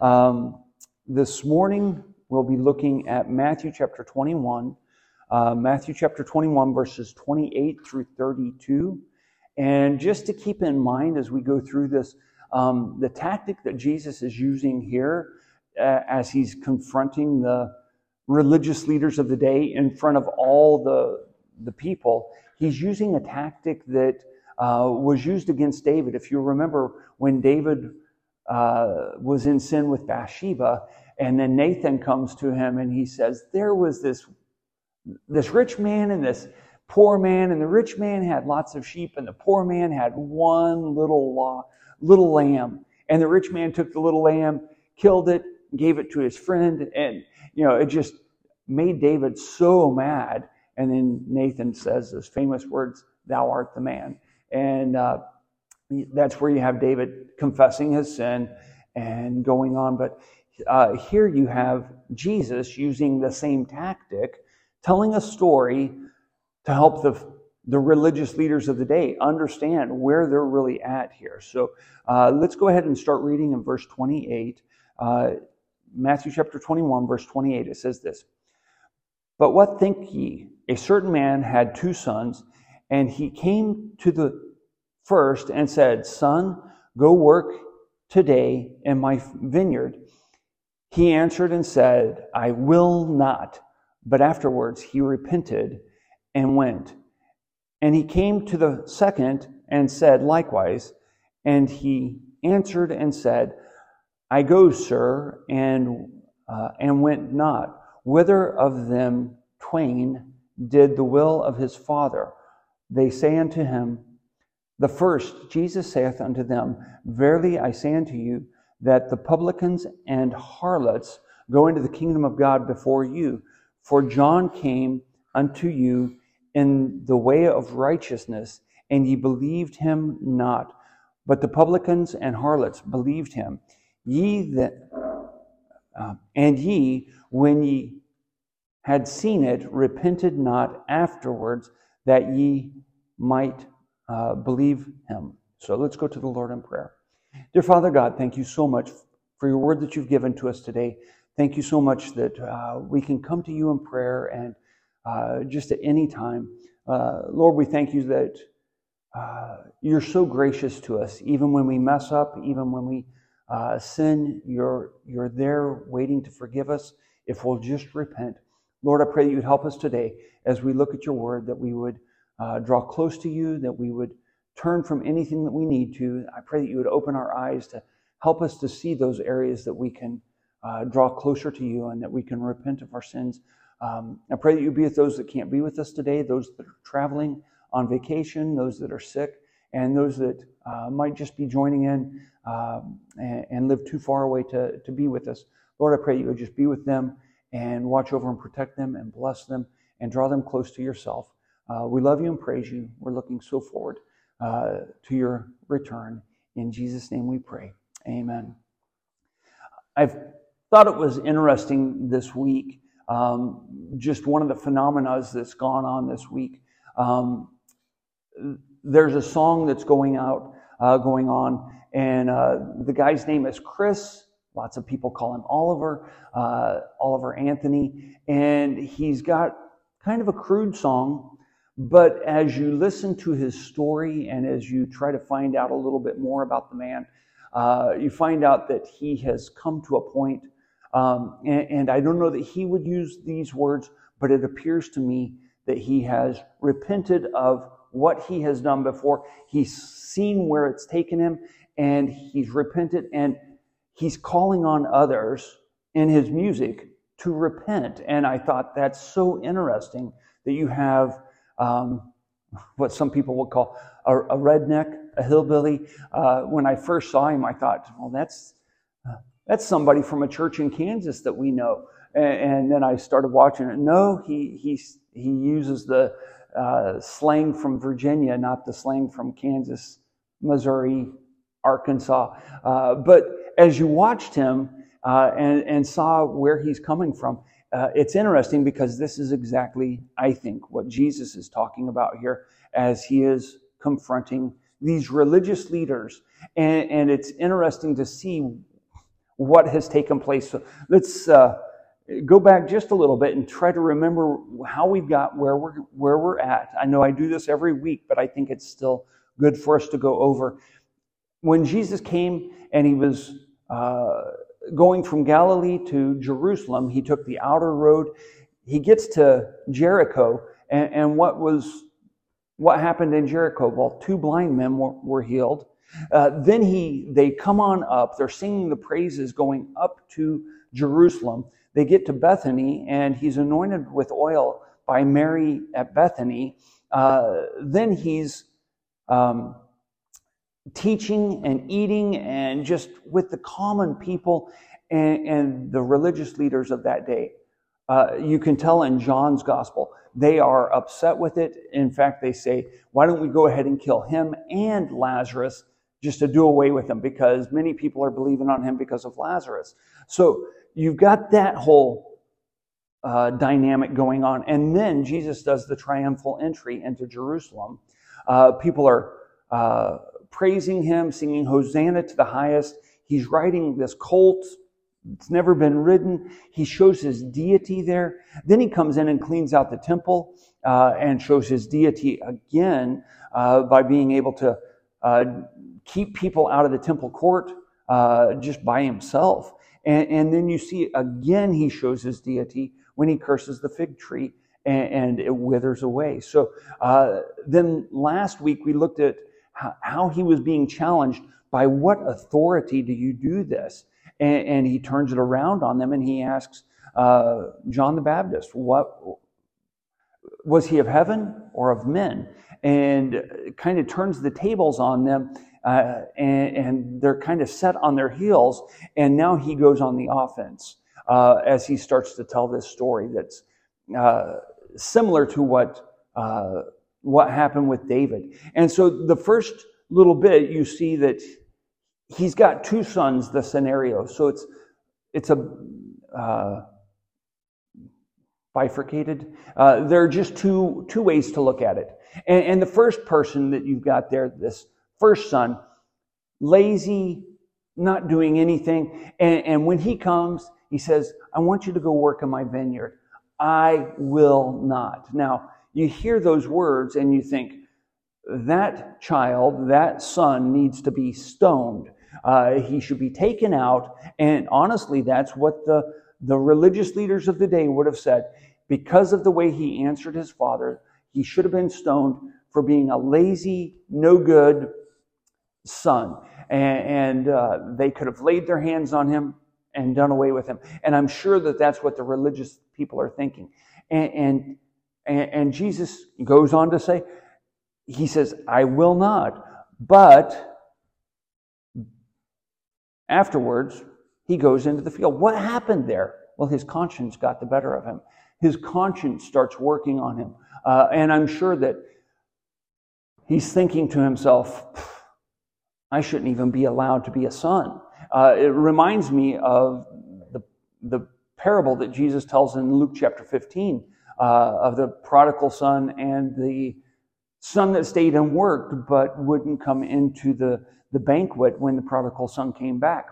Um, this morning, we'll be looking at Matthew chapter 21, uh, Matthew chapter 21, verses 28 through 32. And just to keep in mind as we go through this, um, the tactic that Jesus is using here uh, as he's confronting the religious leaders of the day in front of all the, the people, he's using a tactic that uh, was used against David. If you remember when David uh, was in sin with Bathsheba, and then Nathan comes to him and he says, There was this, this rich man and this poor man, and the rich man had lots of sheep, and the poor man had one little, little lamb. And the rich man took the little lamb, killed it, gave it to his friend, and you know, it just made David so mad. And then Nathan says those famous words, Thou art the man. And uh, that's where you have David confessing his sin and going on. But uh, here you have Jesus using the same tactic, telling a story to help the, the religious leaders of the day understand where they're really at here. So uh, let's go ahead and start reading in verse 28. Uh, Matthew chapter 21, verse 28, it says this But what think ye? A certain man had two sons, and he came to the first and said, Son, go work today in my vineyard. He answered and said, I will not. But afterwards he repented and went. And he came to the second and said likewise. And he answered and said, I go, sir, and, uh, and went not. Whither of them twain did the will of his father? They say unto him, the first, Jesus saith unto them, Verily I say unto you, that the publicans and harlots go into the kingdom of God before you. For John came unto you in the way of righteousness, and ye believed him not. But the publicans and harlots believed him. Ye that, uh, and ye, when ye had seen it, repented not afterwards, that ye might uh, believe him. So let's go to the Lord in prayer. Dear Father God, thank you so much for your word that you've given to us today. Thank you so much that uh, we can come to you in prayer and uh, just at any time. Uh, Lord, we thank you that uh, you're so gracious to us, even when we mess up, even when we uh, sin, you're, you're there waiting to forgive us if we'll just repent. Lord, I pray that you'd help us today as we look at your word, that we would uh, draw close to you, that we would turn from anything that we need to. I pray that you would open our eyes to help us to see those areas that we can uh, draw closer to you and that we can repent of our sins. Um, I pray that you be with those that can't be with us today, those that are traveling on vacation, those that are sick, and those that uh, might just be joining in um, and, and, live too far away to, to be with us. Lord, I pray you would just be with them and watch over and protect them and bless them and draw them close to yourself. Uh, we love you and praise you. We're looking so forward uh, to your return. In Jesus' name we pray. Amen. I've thought it was interesting this week, um, just one of the phenomena that's gone on this week. Um, there's a song that's going out, uh, going on, and uh, the guy's name is Chris. Lots of people call him Oliver, uh, Oliver Anthony, and he's got kind of a crude song but as you listen to his story and as you try to find out a little bit more about the man, uh, you find out that he has come to a point, um, and, and I don't know that he would use these words, but it appears to me that he has repented of what he has done before. He's seen where it's taken him, and he's repented, and he's calling on others in his music to repent. And I thought that's so interesting that you have um, what some people would call a, a redneck, a hillbilly. Uh, when I first saw him, I thought, well, that's that's somebody from a church in Kansas that we know. And, and then I started watching it. No, he he he uses the uh, slang from Virginia, not the slang from Kansas, Missouri, Arkansas. Uh, but as you watched him uh, and and saw where he's coming from, uh, it's interesting because this is exactly, I think, what Jesus is talking about here as he is confronting these religious leaders. And, and it's interesting to see what has taken place. So let's uh, go back just a little bit and try to remember how we've got where we're where we're at. I know I do this every week, but I think it's still good for us to go over. When Jesus came and he was uh, going from Galilee to Jerusalem, he took the outer road. He gets to Jericho, and, and what was what happened in Jericho? Well, two blind men were, were healed. Uh, then he they come on up. They're singing the praises going up to Jerusalem. They get to Bethany, and he's anointed with oil by Mary at Bethany. Uh, then he's um, teaching and eating and just with the common people and, and the religious leaders of that day. Uh, you can tell in John's gospel, they are upset with it. In fact, they say, why don't we go ahead and kill him and Lazarus just to do away with them because many people are believing on him because of Lazarus. So you've got that whole uh, dynamic going on. And then Jesus does the triumphal entry into Jerusalem. Uh, people are uh, praising him, singing Hosanna to the highest. He's riding this colt. It's never been ridden. He shows his deity there. Then he comes in and cleans out the temple uh, and shows his deity again uh, by being able to uh, keep people out of the temple court uh, just by himself. And, and, then you see again, he shows his deity when he curses the fig tree and, and it withers away. So uh, then last week we looked at how, he was being challenged by what authority do you do this? And, and he turns it around on them and he asks uh, John the Baptist, what was he of heaven or of men? And kind of turns the tables on them uh, and, and, they're kind of set on their heels. And now he goes on the offense uh, as he starts to tell this story that's uh, similar to what uh, what happened with David. And so the first little bit, you see that he's got two sons. The scenario, so it's it's a uh, bifurcated. Uh, there are just two two ways to look at it. And, and the first person that you've got there, this first son, lazy, not doing anything. And, and when he comes, he says, I want you to go work in my vineyard. I will not. Now, you hear those words and you think, that child, that son needs to be stoned. Uh, he should be taken out. And honestly, that's what the, the religious leaders of the day would have said. Because of the way he answered his father, he should have been stoned for being a lazy, no good son. And, and uh, they could have laid their hands on him and done away with him. And I'm sure that that's what the religious people are thinking. And, and, and Jesus goes on to say, He says, I will not. But afterwards, he goes into the field. What happened there? Well, his conscience got the better of him. His conscience starts working on him. Uh, and I'm sure that he's thinking to himself, I shouldn't even be allowed to be a son. Uh, it reminds me of the, the parable that Jesus tells in Luke chapter 15 uh, of the prodigal son and the son that stayed and worked but wouldn't come into the, the banquet when the prodigal son came back.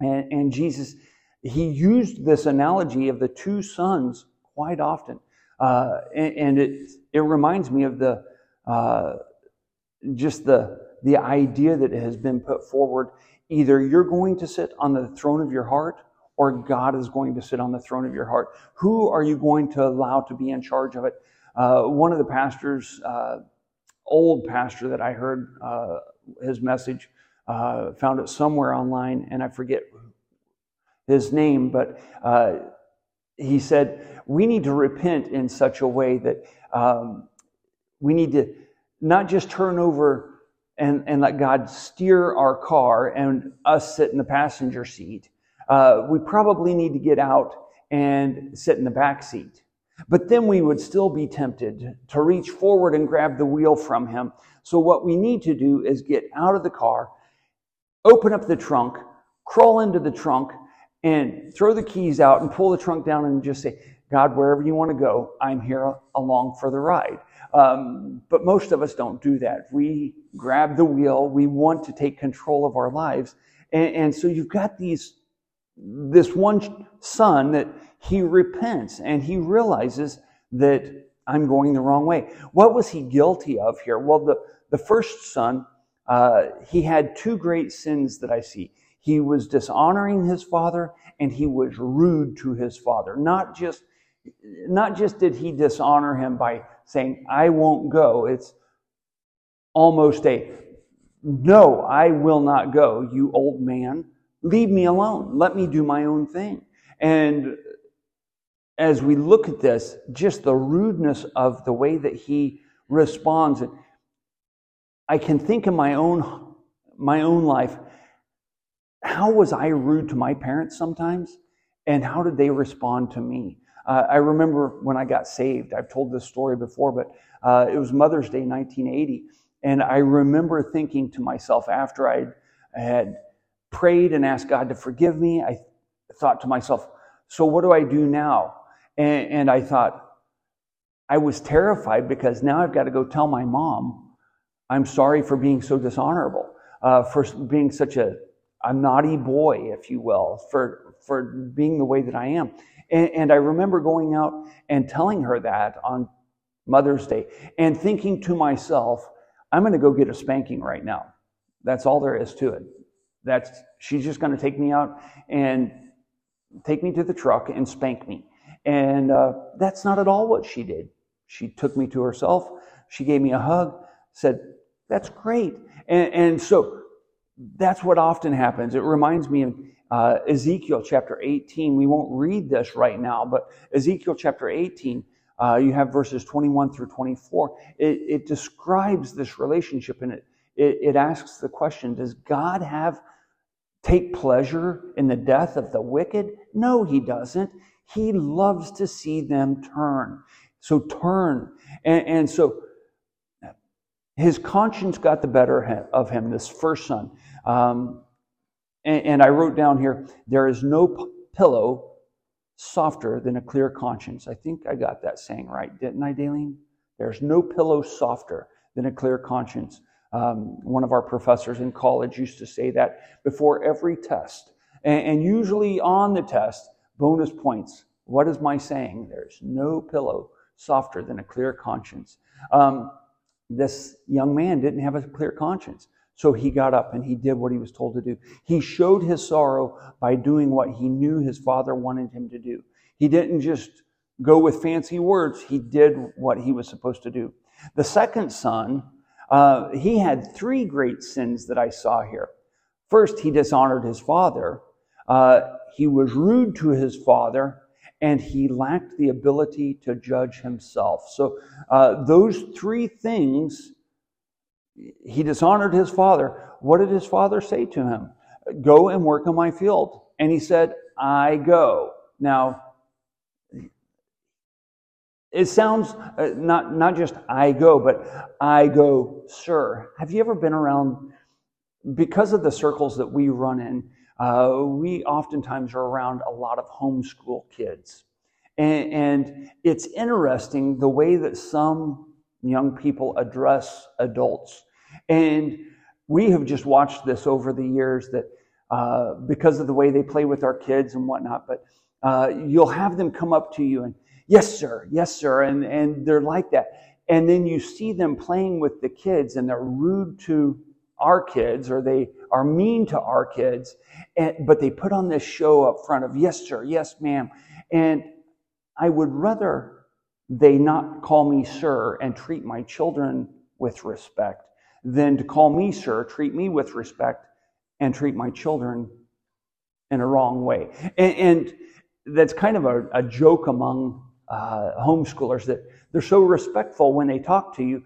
And, and Jesus, he used this analogy of the two sons quite often. Uh, and, and it, it reminds me of the uh, just the the idea that has been put forward either you're going to sit on the throne of your heart or God is going to sit on the throne of your heart. Who are you going to allow to be in charge of it? Uh, one of the pastors, uh, old pastor that I heard uh, his message, uh, found it somewhere online, and I forget his name, but uh, he said, We need to repent in such a way that um, we need to not just turn over and, and let God steer our car and us sit in the passenger seat, uh, we probably need to get out and sit in the back seat. But then we would still be tempted to reach forward and grab the wheel from him. So what we need to do is get out of the car, open up the trunk, crawl into the trunk, and throw the keys out and pull the trunk down and just say, God, wherever you want to go, I'm here along for the ride. Um, but most of us don't do that. We grab the wheel, we want to take control of our lives. And, and so you've got these this one son that he repents and he realizes that I'm going the wrong way. What was he guilty of here? Well, the, the first son, uh, he had two great sins that I see. He was dishonoring his father and he was rude to his father. Not just, not just did he dishonor him by saying, I won't go. It's almost a, no, I will not go, you old man. Leave me alone. Let me do my own thing. And as we look at this, just the rudeness of the way that he responds. I can think in my own my own life, how was I rude to my parents sometimes? And how did they respond to me? Uh, I remember when I got saved, I've told this story before, but uh, it was Mother's Day 1980. And I remember thinking to myself after I had prayed and asked God to forgive me, I thought to myself, so what do I do now? And, and I thought, I was terrified because now I've got to go tell my mom, I'm sorry for being so dishonorable, uh, for being such a, a naughty boy, if you will, for, for being the way that I am. And, and I remember going out and telling her that on Mother's Day and thinking to myself, I'm going to go get a spanking right now. That's all there is to it. That's she's just going to take me out and take me to the truck and spank me. And uh, that's not at all what she did. She took me to herself. She gave me a hug, said, That's great. And, and so that's what often happens. It reminds me of uh, Ezekiel chapter 18. We won't read this right now, but Ezekiel chapter 18, uh, you have verses 21 through 24. It, it describes this relationship and it, it, it asks the question Does God have take pleasure in the death of the wicked? No, he doesn't. He loves to see them turn. So turn. And, and so his conscience got the better of him, this first son. Um, and, and, I wrote down here there is no p- pillow softer than a clear conscience. I think I got that saying right, didn't I, Daleen? There's no pillow softer than a clear conscience. Um, one of our professors in college used to say that before every test. And, and usually on the test, bonus points. What is my saying? There's no pillow softer than a clear conscience. Um, this young man didn't have a clear conscience. So he got up and he did what he was told to do. He showed his sorrow by doing what he knew his father wanted him to do. He didn't just go with fancy words, he did what he was supposed to do. The second son, uh, he had three great sins that I saw here. First, he dishonored his father. Uh, he was rude to his father, and he lacked the ability to judge himself. So, uh, those three things, he dishonored his father. What did his father say to him? Go and work in my field. And he said, I go. Now, it sounds uh, not, not just I go, but I go, sir. Have you ever been around, because of the circles that we run in, uh, we oftentimes are around a lot of homeschool kids. And, and it's interesting the way that some young people address adults. And we have just watched this over the years that uh, because of the way they play with our kids and whatnot, but uh, you'll have them come up to you and, yes, sir, yes, sir. And, and they're like that. And then you see them playing with the kids and they're rude to our kids or they are mean to our kids, and, but they put on this show up front of, yes, sir, yes, ma'am. And I would rather they not call me sir and treat my children with respect than to call me sir, treat me with respect, and treat my children in a wrong way. And, and that's kind of a, a joke among uh, homeschoolers that they're so respectful when they talk to you,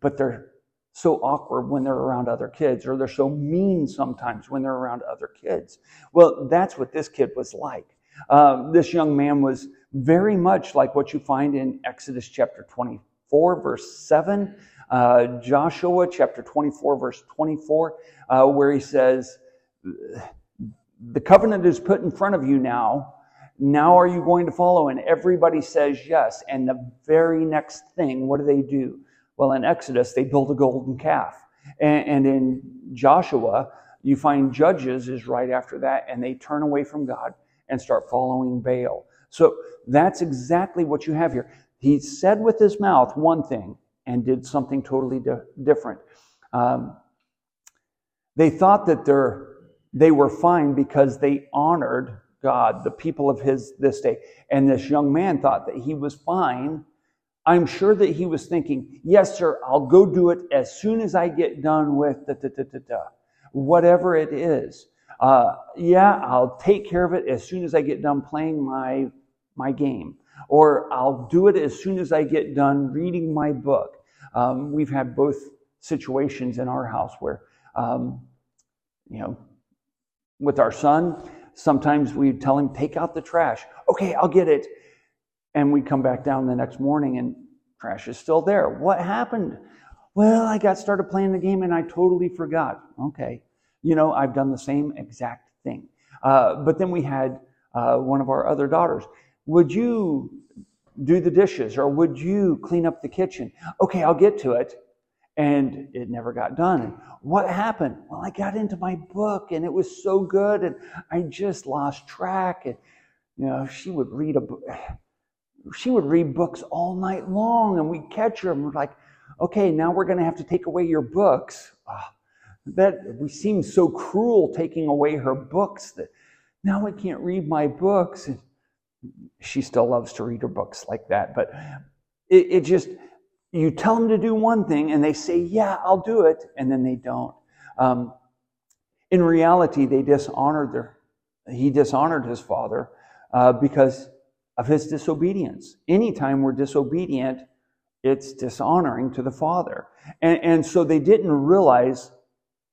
but they're so awkward when they're around other kids, or they're so mean sometimes when they're around other kids. Well, that's what this kid was like. Um, this young man was very much like what you find in Exodus chapter 24, verse 7, uh, Joshua chapter 24, verse 24, uh, where he says, The covenant is put in front of you now. Now are you going to follow? And everybody says yes. And the very next thing, what do they do? Well, in Exodus, they build a golden calf. And, and in Joshua, You find Judges is right after that, and they turn away from God and start following Baal. So that's exactly what you have here. He said with his mouth one thing and did something totally di- different. Um, they thought that they were fine because they honored God, the people of his this day. And this young man thought that he was fine. I'm sure that he was thinking, yes, sir, I'll go do it as soon as I get done with da, da, da, da, da, whatever it is. Uh, yeah, I'll take care of it as soon as I get done playing my, my game. Or I'll do it as soon as I get done reading my book. Um, we've had both situations in our house where, um, you know, with our son, sometimes we tell him, take out the trash. Okay, I'll get it. And we come back down the next morning and trash is still there. What happened? Well, I got started playing the game and I totally forgot. Okay. You know, I've done the same exact thing. Uh, but then we had uh, one of our other daughters. Would you do the dishes or would you clean up the kitchen? Okay, I'll get to it. And it never got done. And what happened? Well, I got into my book and it was so good and I just lost track. And, you know, she would read a book. She would read books all night long and we'd catch her and we're like, okay, now we're going to have to take away your books. Oh, that we seem so cruel taking away her books that now I can't read my books. And she still loves to read her books like that, but it, it just, you tell them to do one thing and they say, yeah, I'll do it, and then they don't. Um, in reality, they dishonored their, he dishonored his father uh, because of his disobedience. Anytime we're disobedient, it's dishonoring to the father. And, and so they didn't realize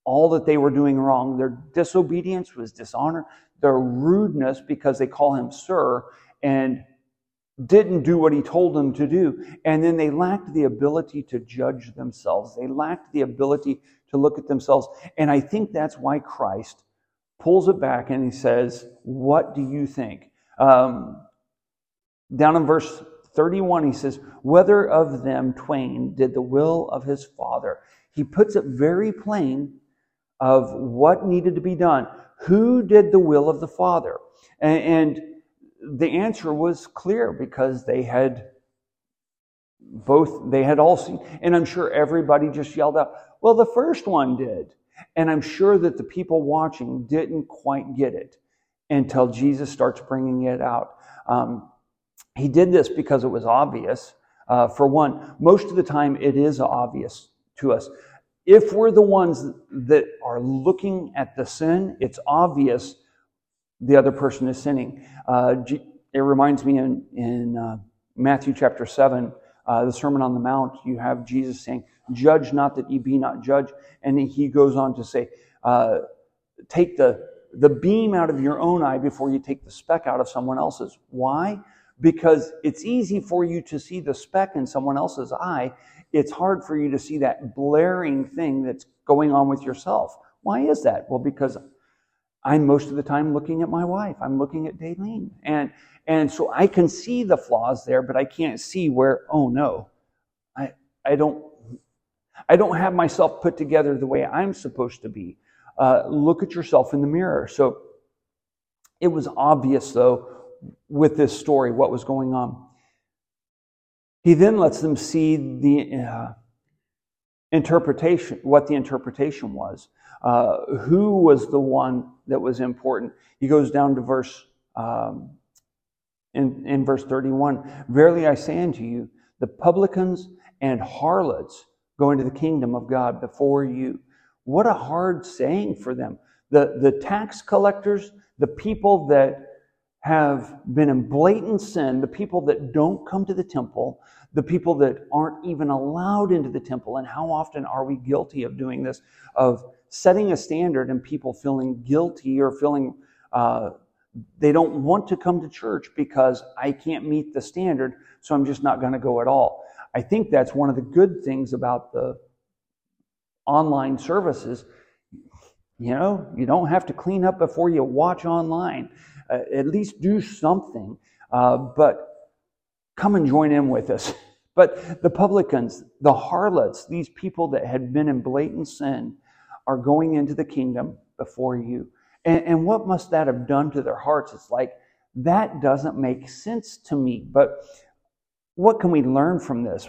all that they were doing wrong. Their disobedience was dishonor, their rudeness because they call him sir and didn't do what he told them to do. And then they lacked the ability to judge themselves. They lacked the ability to look at themselves. And I think that's why Christ pulls it back and he says, What do you think? Um, down in verse 31, he says, Whether of them twain did the will of his father. He puts it very plain of what needed to be done. Who did the will of the Father? And, and the answer was clear because they had both, they had all seen. And I'm sure everybody just yelled out, well, the first one did. And I'm sure that the people watching didn't quite get it until Jesus starts bringing it out. Um, he did this because it was obvious. Uh, for one, most of the time it is obvious to us. If we're the ones that are looking at the sin, it's obvious the other person is sinning. Uh, it reminds me in, in uh, Matthew chapter 7, uh, the Sermon on the Mount, you have Jesus saying, Judge not that ye be not judged. And then he goes on to say, uh, Take the, the beam out of your own eye before you take the speck out of someone else's. Why? Because it's easy for you to see the speck in someone else's eye. It's hard for you to see that blaring thing that's going on with yourself. Why is that? Well, because I'm most of the time looking at my wife. I'm looking at Daleen. And, and so I can see the flaws there, but I can't see where, oh no, I, I don't, I don't have myself put together the way I'm supposed to be. Uh, look at yourself in the mirror. So it was obvious though with this story what was going on. He then lets them see the uh, interpretation, what the interpretation was. Uh, who was the one that was important? He goes down to verse um, in, in verse 31. Verily I say unto you, the publicans and harlots go into the kingdom of God before you. What a hard saying for them. The, the tax collectors, the people that have been in blatant sin, the people that don't come to the temple, the people that aren't even allowed into the temple. And how often are we guilty of doing this? Of setting a standard and people feeling guilty or feeling uh, they don't want to come to church because I can't meet the standard, so I'm just not going to go at all. I think that's one of the good things about the online services. You know, you don't have to clean up before you watch online. Uh, at least do something, uh, but come and join in with us. But the publicans, the harlots, these people that had been in blatant sin, are going into the kingdom before you. And, and what must that have done to their hearts? It's like, that doesn't make sense to me. But what can we learn from this?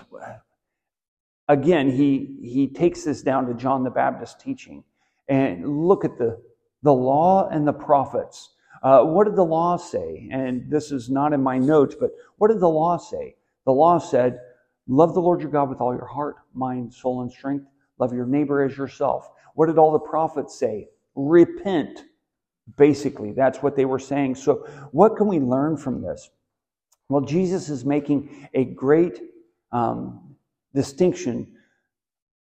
Again, he, he takes this down to John the Baptist teaching. And look at the, the law and the prophets. Uh, what did the law say? And this is not in my notes, but what did the law say? The law said, Love the Lord your God with all your heart, mind, soul, and strength. Love your neighbor as yourself. What did all the prophets say? Repent. Basically, that's what they were saying. So, what can we learn from this? Well, Jesus is making a great um, distinction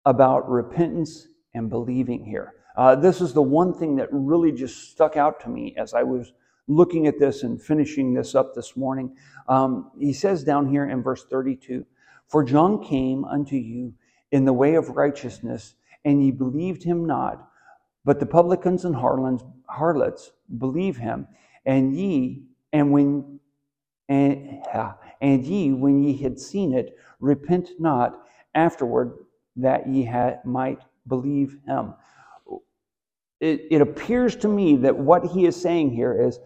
about repentance and believing here. Uh, this is the one thing that really just stuck out to me as I was looking at this and finishing this up this morning. Um, he says down here in verse 32 For John came unto you in the way of righteousness, and ye believed him not. But the publicans and harlots believe him, and ye, and when and, and ye, when ye had seen it, repent not afterward that ye had, might believe him. It, it appears to me that what he is saying here is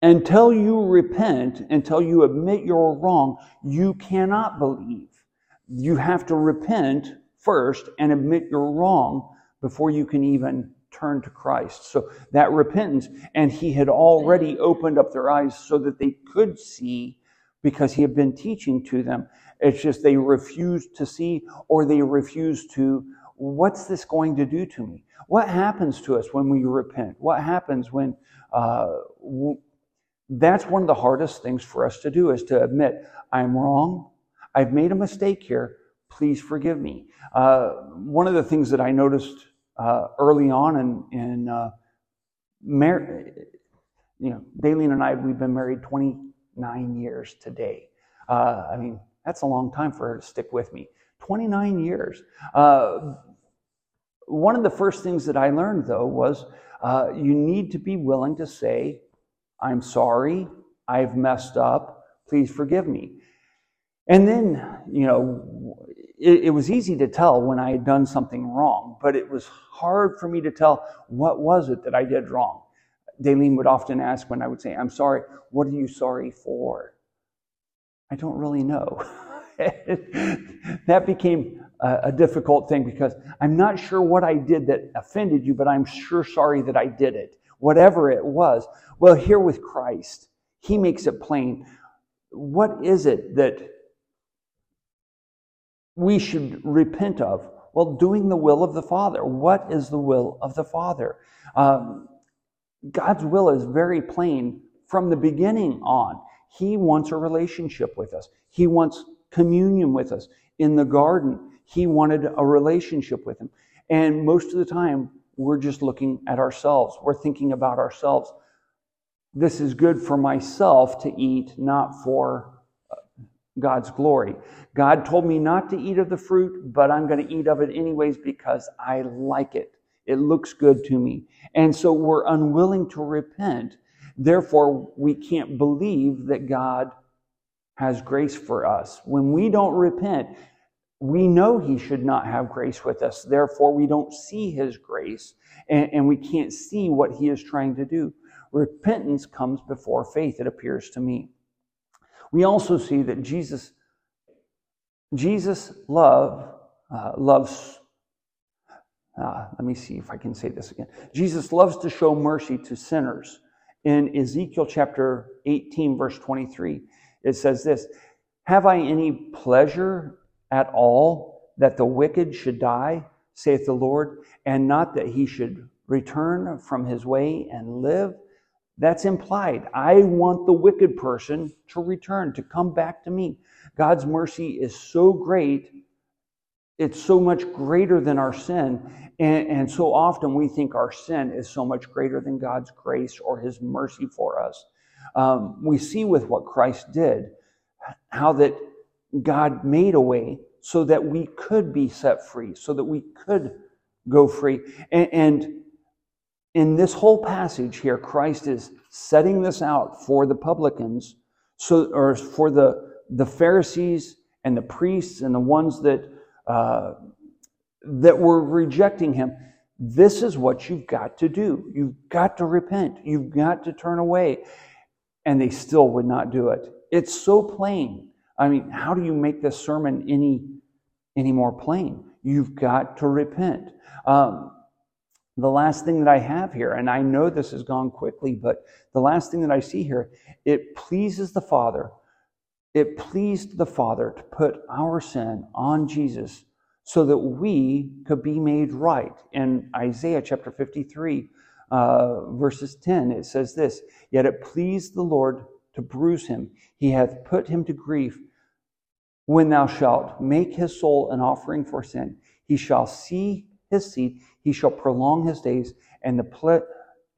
until you repent, until you admit you're wrong, you cannot believe. You have to repent first and admit you're wrong before you can even turn to Christ. So that repentance, and he had already opened up their eyes so that they could see because he had been teaching to them. It's just they refused to see or they refused to, what's this going to do to me? What happens to us when we repent? What happens when, uh, w- that's one of the hardest things for us to do is to admit, I'm wrong. I've made a mistake here. Please forgive me. Uh, one of the things that I noticed uh, early on in, in uh, you know, Daleen and I, we've been married 29 years today. Uh, I mean, that's a long time for her to stick with me. 29 years. Uh, one of the first things that I learned, though, was uh, you need to be willing to say, I'm sorry, I've messed up, please forgive me. And then, you know, it, it, was easy to tell when I had done something wrong, but it was hard for me to tell what was it that I did wrong. Daleen would often ask when I would say, I'm sorry, what are you sorry for? I don't really know. that became a, a difficult thing because I'm not sure what I did that offended you, but I'm sure sorry that I did it. Whatever it was. Well, here with Christ, He makes it plain. What is it that we should repent of? Well, doing the will of the Father. What is the will of the Father? Um, God's will is very plain from the beginning on. He wants a relationship with us. He wants communion with us. In the garden, he wanted a relationship with him. And most of the time, we're just looking at ourselves. We're thinking about ourselves. This is good for myself to eat, not for God's glory. God told me not to eat of the fruit, but I'm going to eat of it anyways because I like it. It looks good to me. And so we're unwilling to repent. Therefore, we can't believe that God has grace for us. When we don't repent, we know He should not have grace with us. Therefore, we don't see His grace and, and we can't see what He is trying to do. Repentance comes before faith, it appears to me. We also see that Jesus, Jesus love, uh, loves, uh, let me see if I can say this again. Jesus loves to show mercy to sinners. In Ezekiel chapter 18, verse 23, it says this Have I any pleasure at all that the wicked should die, saith the Lord, and not that he should return from his way and live? That's implied. I want the wicked person to return, to come back to me. God's mercy is so great, it's so much greater than our sin. And, and, so often we think our sin is so much greater than God's grace or his mercy for us. Um, we see with what Christ did how that God made a way so that we could be set free, so that we could go free. And, and in this whole passage here, Christ is setting this out for the publicans, so or for the the Pharisees and the priests and the ones that uh, that were rejecting him. This is what you've got to do. You've got to repent. You've got to turn away. And they still would not do it. It's so plain. I mean, how do you make this sermon any, any more plain? You've got to repent. Um, the last thing that I have here, and I know this has gone quickly, but the last thing that I see here, it pleases the Father. It pleased the Father to put our sin on Jesus so that we could be made right. In Isaiah chapter 53, uh, verses 10, it says this Yet it pleased the Lord to bruise him, he hath put him to grief. When thou shalt make his soul an offering for sin, he shall see his seed, he shall prolong his days, and the, ple-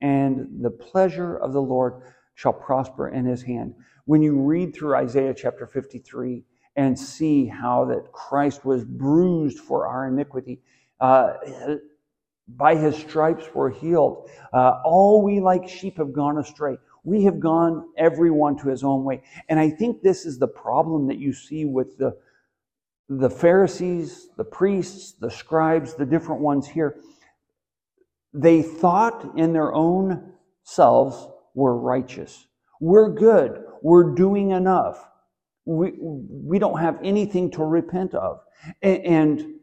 and the pleasure of the Lord shall prosper in his hand. When you read through Isaiah chapter 53, and see how that Christ was bruised for our iniquity. Uh, by his stripes we're healed. Uh, all we like sheep have gone astray. We have gone everyone to his own way. And I think this is the problem that you see with the, the Pharisees, the priests, the scribes, the different ones here. They thought in their own selves we're righteous. We're good. We're doing enough we, we don't have anything to repent of. And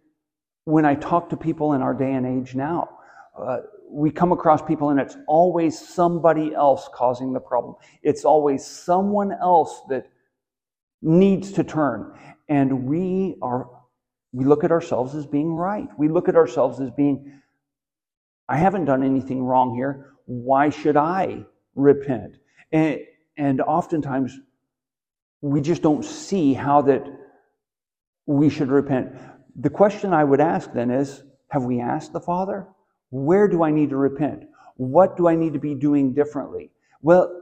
when I talk to people in our day and age now, uh, we come across people and it's always somebody else causing the problem. It's always someone else that needs to turn. And we are, we look at ourselves as being right. We look at ourselves as being, I haven't done anything wrong here. Why should I repent? And, and oftentimes we just don't see how that we should repent. The question I would ask then is Have we asked the Father? Where do I need to repent? What do I need to be doing differently? Well,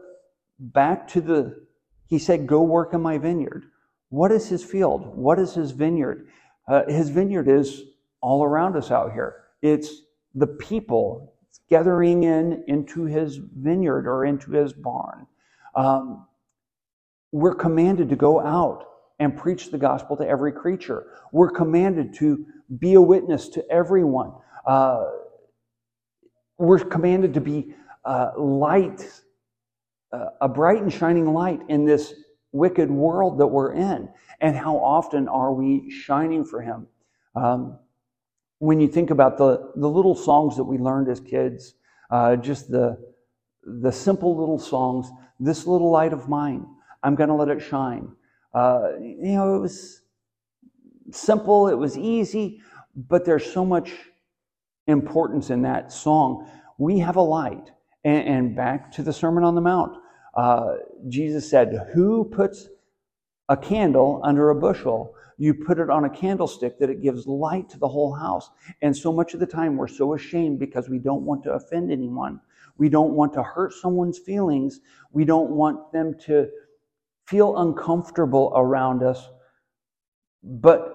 back to the, he said, Go work in my vineyard. What is his field? What is his vineyard? Uh, his vineyard is all around us out here. It's the people gathering in into his vineyard or into his barn. Um, we're commanded to go out and preach the gospel to every creature. We're commanded to be a witness to everyone. Uh, we're commanded to be uh, light, uh, a bright and shining light in this wicked world that we're in. And how often are we shining for Him? Um, when you think about the, the little songs that we learned as kids, uh, just the, the simple little songs, This Little Light of Mine, I'm going to let it shine. Uh, you know, it was simple, it was easy, but there's so much importance in that song. We have a light. And, and back to the Sermon on the Mount, uh, Jesus said, Who puts a candle under a bushel? You put it on a candlestick that it gives light to the whole house. And so much of the time we're so ashamed because we don't want to offend anyone. We don't want to hurt someone's feelings. We don't want them to feel uncomfortable around us. But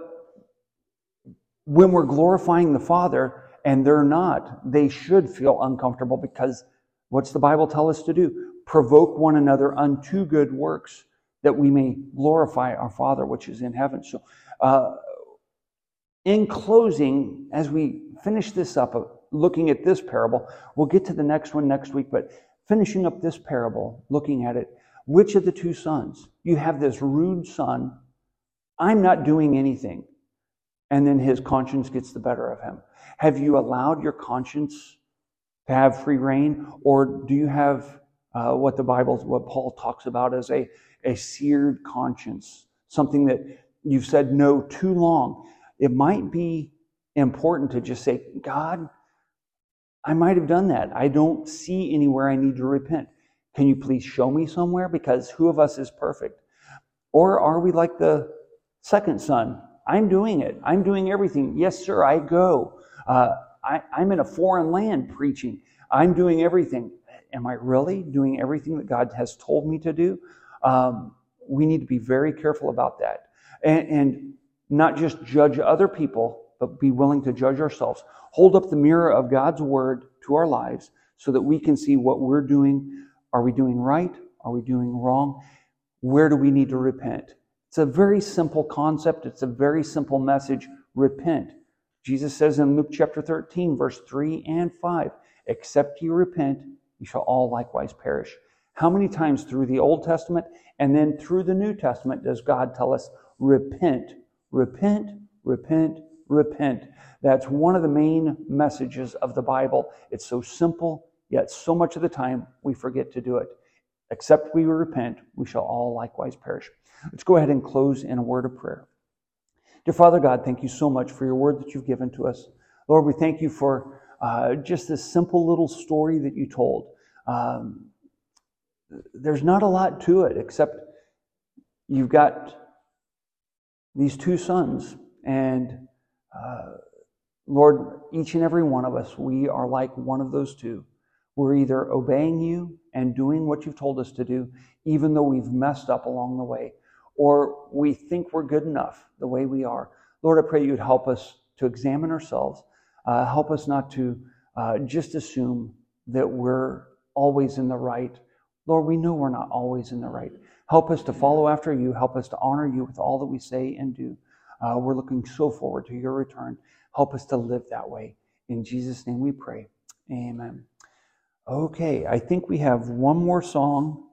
when we're glorifying the Father and they're not, they should feel uncomfortable because what's the Bible tell us to do? Provoke one another unto good works that we may glorify our Father which is in heaven. So, uh, in closing, as we finish this up, uh, looking at this parable, we'll get to the next one next week, but finishing up this parable, looking at it, which of the two sons? You have this rude son. I'm not doing anything. And then his conscience gets the better of him. Have you allowed your conscience to have free reign? Or do you have uh, what the Bible, what Paul talks about as a, a seared conscience? Something that you've said no too long. It might be important to just say, God, I might have done that. I don't see anywhere I need to repent. Can you please show me somewhere? Because who of us is perfect? Or are we like the second son? I'm doing it. I'm doing everything. Yes, sir, I go. Uh, I, I'm in a foreign land preaching. I'm doing everything. Am I really doing everything that God has told me to do? Um, we need to be very careful about that. And, and not just judge other people, but be willing to judge ourselves. Hold up the mirror of God's word to our lives so that we can see what we're doing are we doing right? Are we doing wrong? Where do we need to repent? It's a very simple concept. It's a very simple message. Repent. Jesus says in Luke chapter 13, verse 3 and 5, Except you repent, you shall all likewise perish. How many times through the Old Testament and then through the New Testament does God tell us, repent, repent, repent, repent? That's one of the main messages of the Bible. It's so simple, yet so much of the time we forget to do it. Except we repent, we shall all likewise perish. Let's go ahead and close in a word of prayer. Dear Father God, thank you so much for your word that you've given to us. Lord, we thank you for uh, just this simple little story that you told. Um, there's not a lot to it except you've got these two sons, and uh, Lord, each and every one of us, we are like one of those two. We're either obeying you and doing what you've told us to do, even though we've messed up along the way, or we think we're good enough the way we are. Lord, I pray you'd help us to examine ourselves, uh, help us not to uh, just assume that we're always in the right. Lord, we know we're not always in the right. Help us to follow after you. Help us to honor you with all that we say and do. Uh, we're looking so forward to your return. Help us to live that way. In Jesus' name we pray. Amen. Okay, I think we have one more song